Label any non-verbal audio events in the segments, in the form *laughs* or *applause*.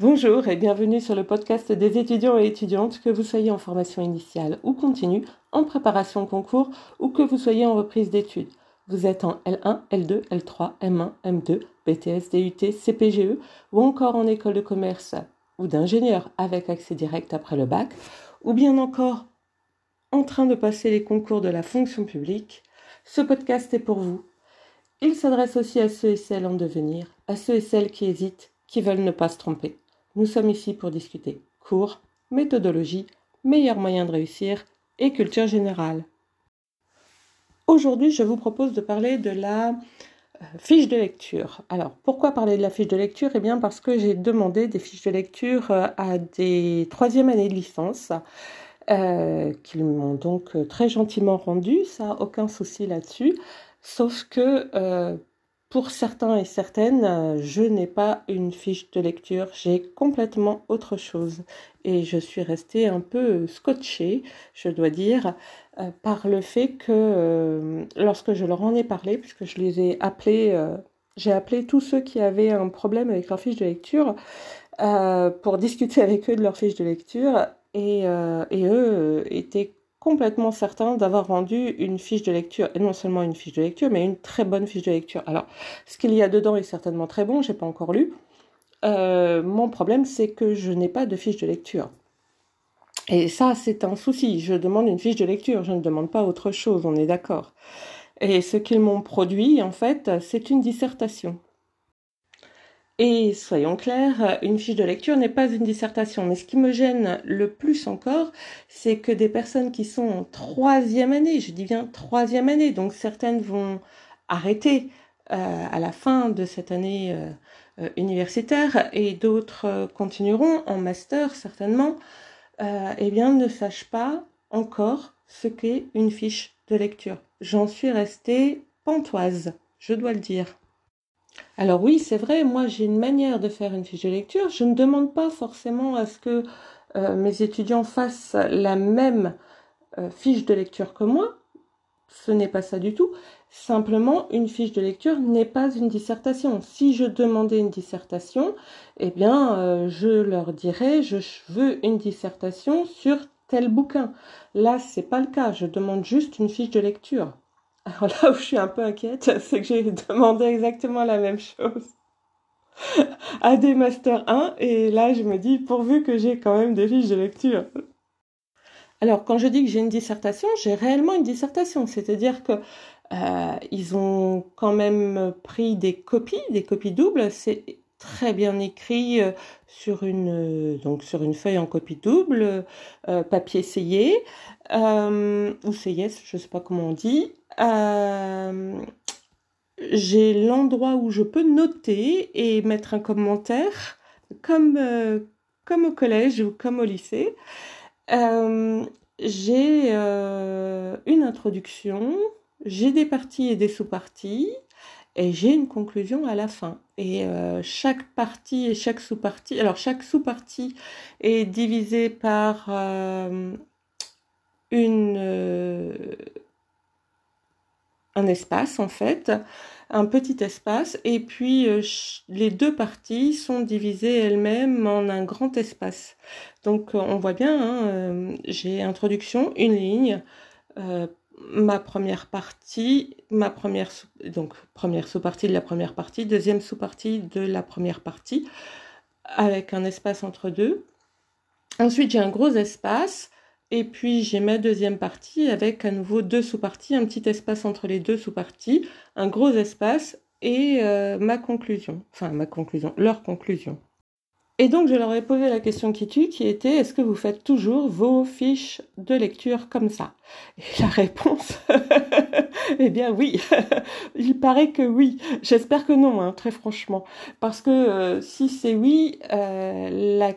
Bonjour et bienvenue sur le podcast des étudiants et étudiantes, que vous soyez en formation initiale ou continue, en préparation concours ou que vous soyez en reprise d'études. Vous êtes en L1, L2, L3, M1, M2, BTS, DUT, CPGE ou encore en école de commerce ou d'ingénieur avec accès direct après le bac ou bien encore en train de passer les concours de la fonction publique. Ce podcast est pour vous. Il s'adresse aussi à ceux et celles en devenir, à ceux et celles qui hésitent, qui veulent ne pas se tromper. Nous sommes ici pour discuter cours, méthodologie, meilleurs moyens de réussir et culture générale. Aujourd'hui, je vous propose de parler de la euh, fiche de lecture. Alors, pourquoi parler de la fiche de lecture? Eh bien, parce que j'ai demandé des fiches de lecture euh, à des troisième années de licence, euh, qu'ils m'ont donc très gentiment rendues. Ça, aucun souci là-dessus. Sauf que pour certains et certaines, euh, je n'ai pas une fiche de lecture, j'ai complètement autre chose. Et je suis restée un peu scotchée, je dois dire, euh, par le fait que euh, lorsque je leur en ai parlé, puisque je les ai appelés, j'ai appelé tous ceux qui avaient un problème avec leur fiche de lecture pour discuter *laughs* avec eux de leur fiche de lecture, et, et eux étaient complètement certain d'avoir rendu une fiche de lecture, et non seulement une fiche de lecture, mais une très bonne fiche de lecture. Alors, ce qu'il y a dedans est certainement très bon, j'ai pas encore lu. Euh, mon problème, c'est que je n'ai pas de fiche de lecture. Et ça, c'est un souci. Je demande une fiche de lecture, je ne demande pas autre chose, on est d'accord. Et ce qu'ils m'ont produit, en fait, c'est une dissertation. Et soyons clairs, une fiche de lecture n'est pas une dissertation. Mais ce qui me gêne le plus encore, c'est que des personnes qui sont en troisième année, je dis bien troisième année, donc certaines vont arrêter euh, à la fin de cette année euh, euh, universitaire et d'autres continueront en master certainement, eh bien ne sachent pas encore ce qu'est une fiche de lecture. J'en suis restée pantoise, je dois le dire. Alors oui, c'est vrai, moi j'ai une manière de faire une fiche de lecture. Je ne demande pas forcément à ce que euh, mes étudiants fassent la même euh, fiche de lecture que moi. Ce n'est pas ça du tout. Simplement, une fiche de lecture n'est pas une dissertation. Si je demandais une dissertation, eh bien, euh, je leur dirais, je veux une dissertation sur tel bouquin. Là, c'est pas le cas. Je demande juste une fiche de lecture. Alors là où je suis un peu inquiète, *laughs* c'est que j'ai demandé exactement la même chose *laughs* à des Master 1 et là je me dis pourvu que j'ai quand même des fiches de lecture. Alors quand je dis que j'ai une dissertation, j'ai réellement une dissertation, c'est-à-dire que euh, ils ont quand même pris des copies, des copies doubles. C'est très bien écrit euh, sur une donc sur une feuille en copie double, euh, papier essayé ou CIS, je sais pas comment on dit. Euh, j'ai l'endroit où je peux noter et mettre un commentaire, comme, euh, comme au collège ou comme au lycée. Euh, j'ai une introduction, j'ai des parties et des sous-parties, et j'ai une conclusion à la fin. Et chaque partie et chaque sous-partie, alors chaque sous-partie est divisée par une un espace en fait, un petit espace, et puis euh, les deux parties sont divisées elles-mêmes en un grand espace. Donc euh, on voit bien, hein, euh, j'ai introduction, une ligne, ma première partie, ma première donc première sous-partie de la première partie, deuxième sous-partie de la première partie, avec un espace entre deux. Ensuite j'ai un gros espace et puis j'ai ma deuxième partie avec à nouveau deux sous-parties, un petit espace entre les deux sous-parties, un gros espace et euh, ma conclusion. Enfin ma conclusion, leur conclusion. Et donc je leur ai posé la question qui tue qui était est-ce que vous faites toujours vos fiches de lecture comme ça? Et la réponse *laughs* Eh bien oui, *laughs* il paraît que oui. J'espère que non, hein, très franchement. Parce que euh, si c'est oui, euh, la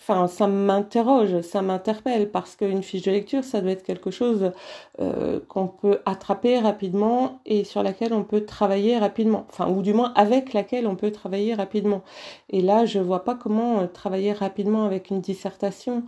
Enfin, ça m'interroge, ça m'interpelle parce qu'une fiche de lecture, ça doit être quelque chose euh, qu'on peut attraper rapidement et sur laquelle on peut travailler rapidement. Enfin, ou du moins avec laquelle on peut travailler rapidement. Et là, je vois pas comment euh, travailler rapidement avec une dissertation.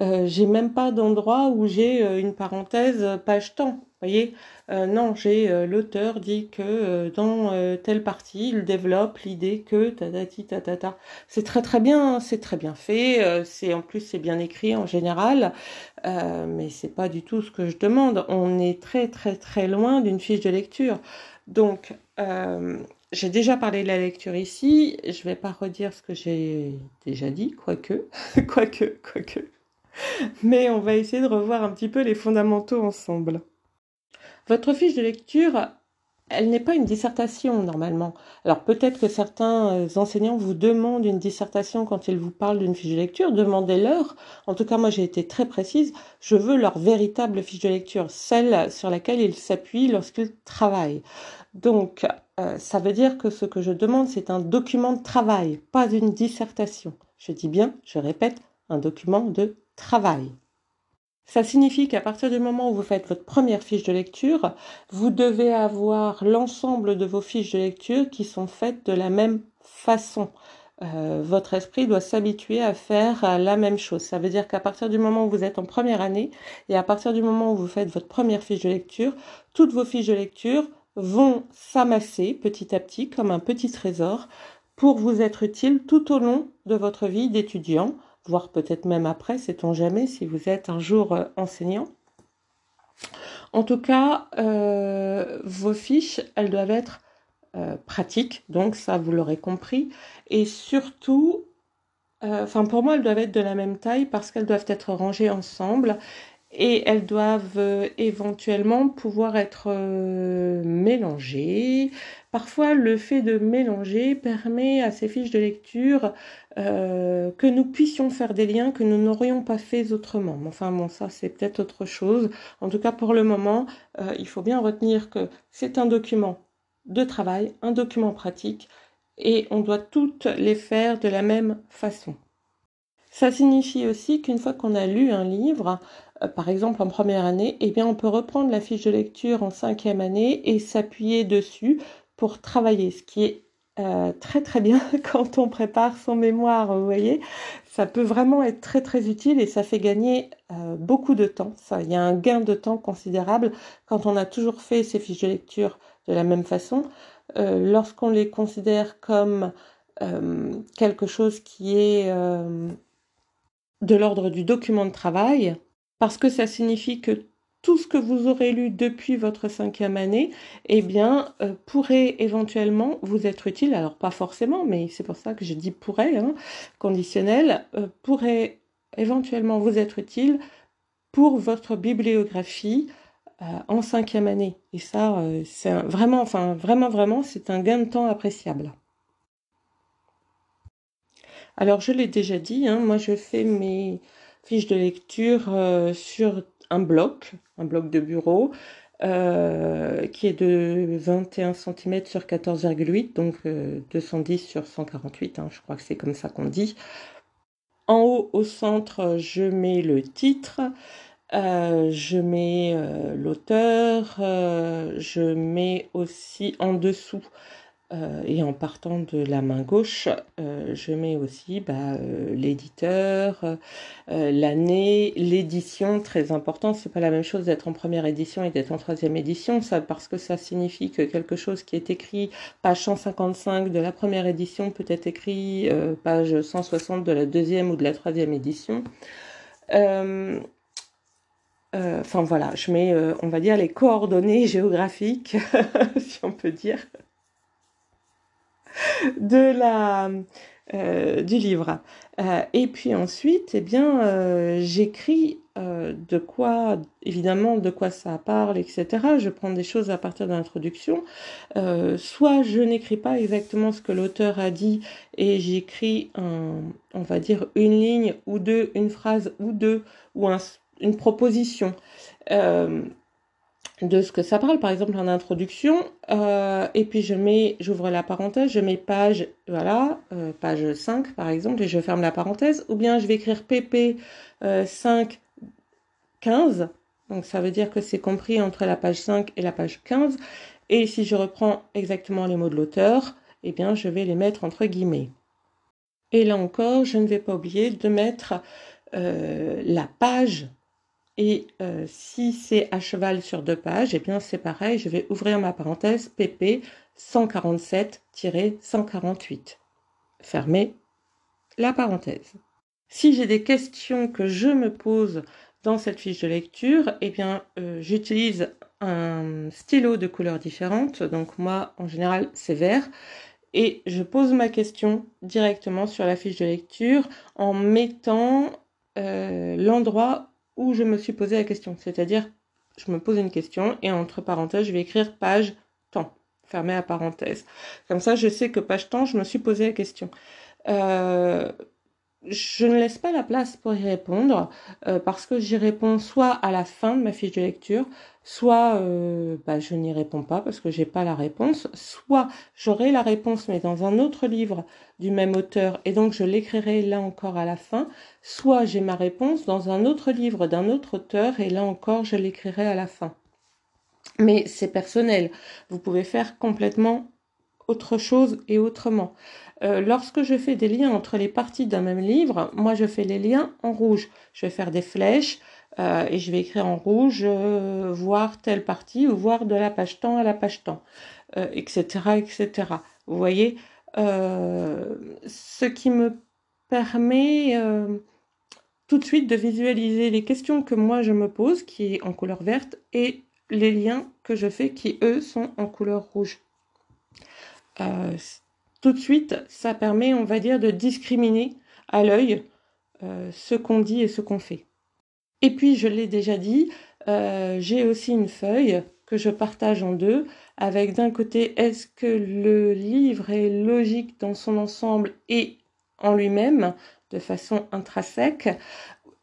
Euh, j'ai même pas d'endroit où j'ai une parenthèse page temps voyez, euh, non, j'ai euh, l'auteur dit que euh, dans telle partie, il développe l'idée que tatati tatata. C'est très très bien, c'est très bien fait. c'est en plus c'est bien écrit en général, mais c'est pas du tout ce que je demande. On est très très très loin d'une fiche de lecture. Donc j'ai déjà parlé de la lecture ici. Je vais pas redire ce que j'ai déjà dit, quoique, *laughs* quoique, quoique. Mais on va essayer de revoir un petit peu les fondamentaux ensemble. Votre fiche de lecture, elle n'est pas une dissertation normalement. Alors peut-être que certains euh, enseignants vous demandent une dissertation quand ils vous parlent d'une fiche de lecture, demandez-leur. En tout cas, moi j'ai été très précise, je veux leur véritable fiche de lecture, celle sur laquelle ils s'appuient lorsqu'ils travaillent. Donc euh, ça veut dire que ce que je demande, c'est un document de travail, pas une dissertation. Je dis bien, je répète, un document de travail. Ça signifie qu'à partir du moment où vous faites votre première fiche de lecture, vous devez avoir l'ensemble de vos fiches de lecture qui sont faites de la même façon. Euh, votre esprit doit s'habituer à faire la même chose. Ça veut dire qu'à partir du moment où vous êtes en première année et à partir du moment où vous faites votre première fiche de lecture, toutes vos fiches de lecture vont s'amasser petit à petit comme un petit trésor pour vous être utiles tout au long de votre vie d'étudiant voire peut-être même après, sait-on jamais, si vous êtes un jour euh, enseignant. En tout cas, euh, vos fiches, elles doivent être euh, pratiques, donc ça, vous l'aurez compris. Et surtout, enfin pour moi, elles doivent être de la même taille parce qu'elles doivent être rangées ensemble et elles doivent euh, éventuellement pouvoir être euh, mélangées. Parfois, le fait de mélanger permet à ces fiches de lecture euh, que nous puissions faire des liens que nous n'aurions pas fait autrement. Enfin bon, ça c'est peut-être autre chose. En tout cas, pour le moment, il faut bien retenir que c'est un document de travail, un document pratique, et on doit toutes les faire de la même façon. Ça signifie aussi qu'une fois qu'on a lu un livre, par exemple en première année, eh bien on peut reprendre la fiche de lecture en cinquième année et s'appuyer dessus pour travailler, ce qui est euh, très très bien *laughs* quand on prépare son mémoire, vous voyez. Ça peut vraiment être très très utile et ça fait gagner euh, beaucoup de temps. Il y a un gain de temps considérable quand on a toujours fait ces fiches de lecture de la même façon. Lorsqu'on les considère comme quelque chose qui est de l'ordre du document de travail, parce que ça signifie que tout ce que vous aurez lu depuis votre cinquième année, eh bien, euh, pourrait éventuellement vous être utile. Alors pas forcément, mais c'est pour ça que j'ai dit pourrait, hein, conditionnel, euh, pourrait éventuellement vous être utile pour votre bibliographie euh, en cinquième année. Et ça, c'est vraiment, enfin vraiment, vraiment, c'est un gain de temps appréciable. Alors je l'ai déjà dit, hein, moi je fais mes fiche de lecture euh, sur un bloc, un bloc de bureau, euh, qui est de 21 cm sur 14,8, donc 210 euh, sur 148, hein, je crois que c'est comme ça qu'on dit. En haut, au centre, je mets le titre, je mets l'auteur, je mets aussi en dessous euh, et en partant de la main gauche, euh, je mets aussi bah, euh, l'éditeur, l'année, l'édition, très important. C'est pas la même chose d'être en première édition et d'être en troisième édition, ça parce que ça signifie que quelque chose qui est écrit page 155 de la première édition peut être écrit page 160 de la deuxième ou de la troisième édition. Enfin voilà, je mets, on va dire, les coordonnées géographiques, *laughs* si on peut dire *laughs* de la, euh, du livre. Euh, et puis ensuite, eh bien, euh, j'écris de quoi, évidemment, de quoi ça parle, etc. Je prends des choses à partir de l'introduction. soit je n'écris pas exactement ce que l'auteur a dit et j'écris, on va dire, une ligne ou deux, une phrase ou deux, ou une proposition de ce que ça parle, par exemple en introduction, euh, et puis je mets, j'ouvre la parenthèse, je mets page, voilà, euh, page 5 par exemple, et je ferme la parenthèse, ou bien je vais écrire pp 5 15, donc ça veut dire que c'est compris entre la page 5 et la page 15, et si je reprends exactement les mots de l'auteur, eh bien je vais les mettre entre guillemets. Et là encore, je ne vais pas oublier de mettre euh, la page Et euh, si c'est à cheval sur deux pages, eh bien c'est pareil, je vais ouvrir ma parenthèse PP 147-148. Fermer la parenthèse. Si j'ai des questions que je me pose dans cette fiche de lecture, eh bien, euh, j'utilise un stylo de couleurs différentes. Donc moi, en général, c'est vert. Et je pose ma question directement sur la fiche de lecture en mettant euh, l'endroit où je me suis posé la question. C'est-à-dire, je me pose une question et entre parenthèses, je vais écrire page temps, fermé à parenthèse. Comme ça, je sais que page temps, je me suis posé la question. Euh, je ne laisse pas la place pour y répondre euh, parce que j'y réponds soit à la fin de ma fiche de lecture, soit euh, bah, je n'y réponds pas parce que j'ai pas la réponse, soit j'aurai la réponse mais dans un autre livre du même auteur et donc je l'écrirai là encore à la fin, soit j'ai ma réponse dans un autre livre d'un autre auteur et là encore je l'écrirai à la fin. Mais c'est personnel. Vous pouvez faire complètement autre chose et autrement. Euh, lorsque je fais des liens entre les parties d'un même livre, moi je fais les liens en rouge. Je vais faire des flèches euh, et je vais écrire en rouge, euh, voir telle partie ou voir de la page temps à la page temps, etc., etc. Vous voyez, ce qui me permet tout de suite de visualiser les questions que moi je me pose, qui est en couleur verte, et les liens que je fais qui, eux, sont en couleur rouge. Euh, tout de suite, ça permet, on va dire, de discriminer à l'œil euh, ce qu'on dit et ce qu'on fait. Et puis, je l'ai déjà dit, euh, j'ai aussi une feuille que je partage en deux, avec d'un côté, est-ce que le livre est logique dans son ensemble et en lui-même, de façon intrinsèque,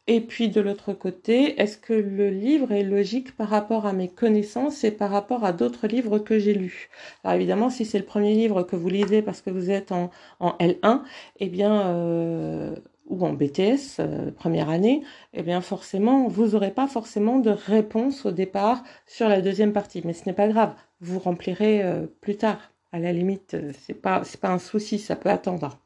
et puis de l'autre côté, est-ce que le livre est logique par rapport à mes connaissances et par rapport à d'autres livres que j'ai lus? Alors évidemment, si c'est le premier livre que vous lisez parce que vous êtes en, L1, eh bien, euh, ou en BTS, euh, première année, eh bien forcément, vous n'aurez pas forcément de réponse au départ sur la deuxième partie. Mais ce n'est pas grave, vous remplirez euh, plus tard. À la limite, c'est pas, c'est pas un souci, ça peut attendre.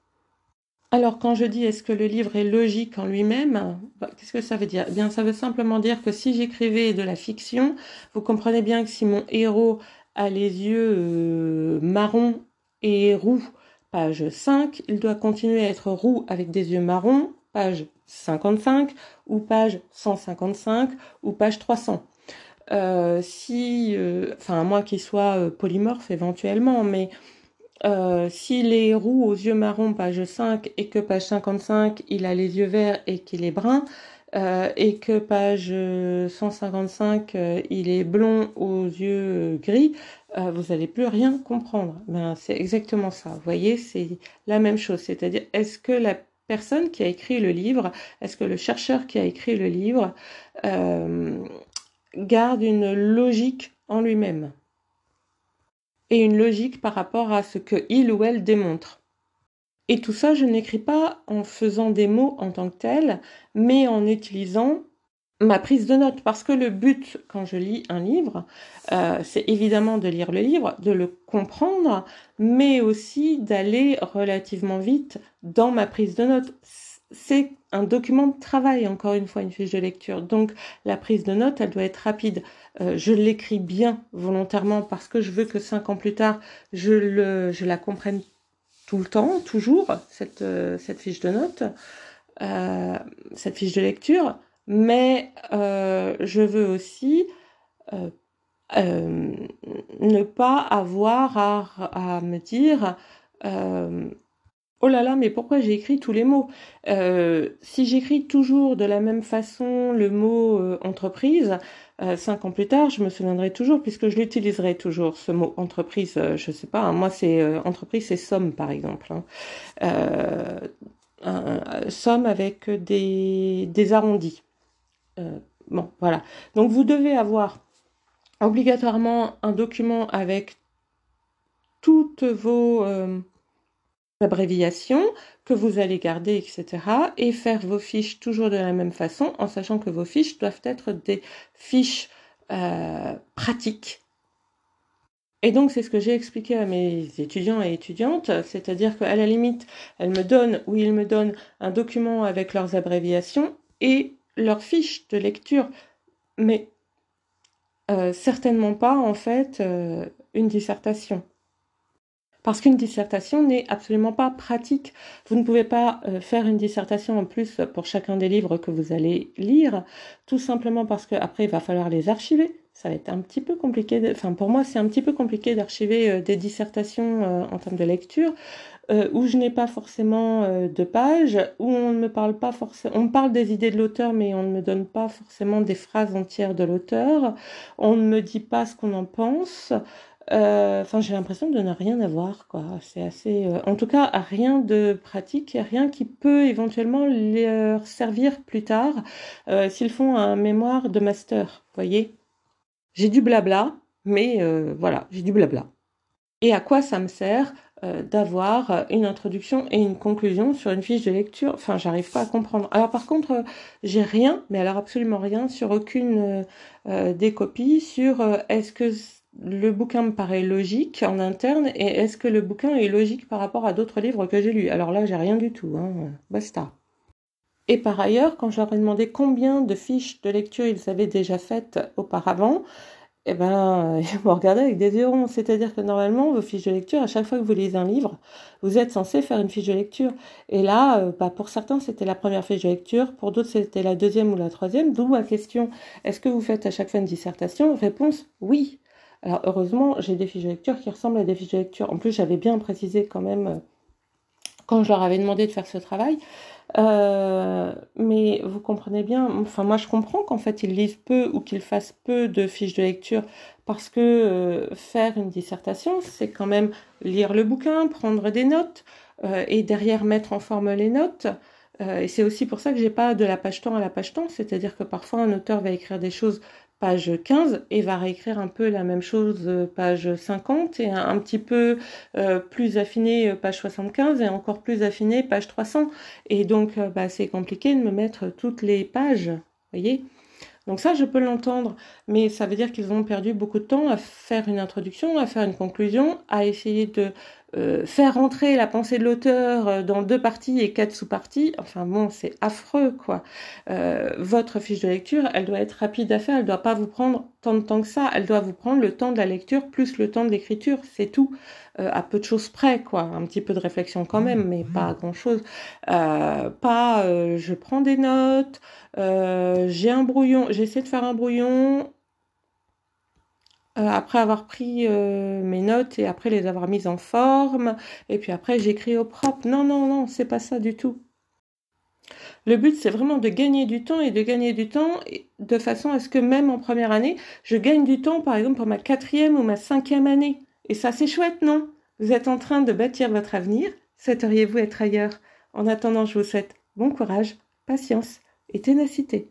Alors quand je dis est-ce que le livre est logique en lui-même, bah, qu'est-ce que ça veut dire? Eh bien, ça veut simplement dire que si j'écrivais de la fiction, vous comprenez bien que si mon héros a les yeux euh, marrons et roux, page 5, il doit continuer à être roux avec des yeux marrons, page 55, ou page 155, ou page 300. Euh, si, euh, enfin, à moins qu'il soit polymorphe éventuellement, mais euh, s'il est roux aux yeux marrons, page 5, et que page 55, il a les yeux verts et qu'il est brun, euh, et que page 155, euh, il est blond aux yeux gris, vous n'allez plus rien comprendre. Ben, c'est exactement ça. Vous voyez, c'est la même chose. C'est-à-dire, est-ce que la personne qui a écrit le livre, est-ce que le chercheur qui a écrit le livre garde une logique en lui-même? Et une logique par rapport à ce que il ou elle démontre. Et tout ça, je n'écris pas en faisant des mots en tant que tels, mais en utilisant ma prise de notes. Parce que le but, quand je lis un livre, euh, c'est évidemment de lire le livre, de le comprendre, mais aussi d'aller relativement vite dans ma prise de notes c'est un document de travail, encore une fois, une fiche de lecture. Donc la prise de notes, elle doit être rapide. Euh, je l'écris bien volontairement parce que je veux que cinq ans plus tard, je, le, je la comprenne tout le temps, toujours, cette, euh, cette fiche de notes, euh, cette fiche de lecture. Mais je veux aussi ne pas avoir à, à me dire Oh là là, mais pourquoi j'ai écrit tous les mots? Euh, Si j'écris toujours de la même façon le mot euh, entreprise, euh, cinq ans plus tard, je me souviendrai toujours, puisque je l'utiliserai toujours, ce mot entreprise. je sais pas, hein, moi c'est entreprise, c'est somme par exemple. Hein. somme avec des, des arrondis. bon, voilà. Donc vous devez avoir obligatoirement un document avec toutes vos abréviations que vous allez garder, etc. Et faire vos fiches toujours de la même façon, en sachant que vos fiches doivent être des fiches euh, pratiques. Et donc, c'est ce que j'ai expliqué à mes étudiants et étudiantes, c'est-à-dire qu'à la limite, elles me donnent ou ils me donnent un document avec leurs abréviations et leurs fiches de lecture mais euh, certainement pas en fait euh, une dissertation. Parce qu'une dissertation n'est absolument pas pratique. Vous ne pouvez pas euh, faire une dissertation en plus pour chacun des livres que vous allez lire, tout simplement parce qu'après il va falloir les archiver. Ça va être un petit peu compliqué. Enfin, pour moi, c'est un petit peu compliqué d'archiver des dissertations en termes de lecture. Euh, où je n'ai pas forcément euh, de page, où on ne me parle pas forcément, on me parle des idées de l'auteur, mais on ne me donne pas forcément des phrases entières de l'auteur, on ne me dit pas ce qu'on en pense. Euh, enfin, j'ai l'impression de ne rien avoir, quoi. C'est assez, en tout cas, rien de pratique, rien qui peut éventuellement leur servir plus tard s'ils font un mémoire de master. Voyez, j'ai du blabla, mais voilà, j'ai du blabla. Et à quoi ça me sert euh, d'avoir une introduction et une conclusion sur une fiche de lecture? Enfin, j'arrive pas à comprendre. Alors par contre, euh, j'ai rien, mais alors absolument rien sur aucune euh, des copies sur est-ce que le bouquin me paraît logique en interne et est-ce que le bouquin est logique par rapport à d'autres livres que j'ai lus? Alors là, j'ai rien du tout. Hein. Basta. Et par ailleurs, quand je leur ai demandé combien de fiches de lecture ils avaient déjà faites auparavant, eh ben, ils vont regarder avec des yeux. C'est-à-dire que normalement, vos fiches de lecture, à chaque fois que vous lisez un livre, vous êtes censé faire une fiche de lecture. Et là, euh, bah, pour certains, c'était la première fiche de lecture, pour d'autres, c'était la deuxième ou la troisième. D'où ma question, est-ce que vous faites à chaque fois une dissertation? Réponse, oui. Alors, heureusement, j'ai des fiches de lecture qui ressemblent à des fiches de lecture. En plus, j'avais bien précisé quand même, euh, quand je leur avais demandé de faire ce travail, euh, mais vous comprenez bien, enfin moi je comprends qu'en fait ils lisent peu ou qu'ils fassent peu de fiches de lecture parce que euh, faire une dissertation c'est quand même lire le bouquin, prendre des notes et derrière mettre en forme les notes. et c'est aussi pour ça que j'ai pas de la page temps à la page temps, c'est-à-dire que parfois un auteur va écrire des choses page 15 et va réécrire un peu la même chose euh, page 50 et un, petit peu euh, plus affiné euh, page 75 et encore plus affiné page 300 et donc bah, c'est compliqué de me mettre toutes les pages voyez. Donc ça je peux l'entendre mais ça veut dire qu'ils ont perdu beaucoup de temps à faire une introduction à faire une conclusion à essayer de euh, faire rentrer la pensée de l'auteur euh, dans deux parties et quatre sous-parties, enfin bon, c'est affreux quoi. Euh, votre fiche de lecture, elle doit être rapide à faire, elle doit pas vous prendre tant de temps que ça, elle doit vous prendre le temps de la lecture plus le temps de l'écriture, c'est tout. à peu de choses près quoi, un petit peu de réflexion quand même, mais pas grand chose. pas, je prends des notes, j'ai un brouillon, j'essaie de faire un brouillon, après avoir pris euh, mes notes et après les avoir mises en forme, et puis après j'écris au propre. Non, non, non, c'est pas ça du tout. Le but, c'est vraiment de gagner du temps et de gagner du temps de façon à ce que même en première année, je gagne du temps, par exemple, pour ma quatrième ou ma cinquième année. Et ça, c'est chouette, non? Vous êtes en train de bâtir votre avenir. Souhaiteriez-vous être ailleurs? En attendant, je vous souhaite bon courage, patience et ténacité.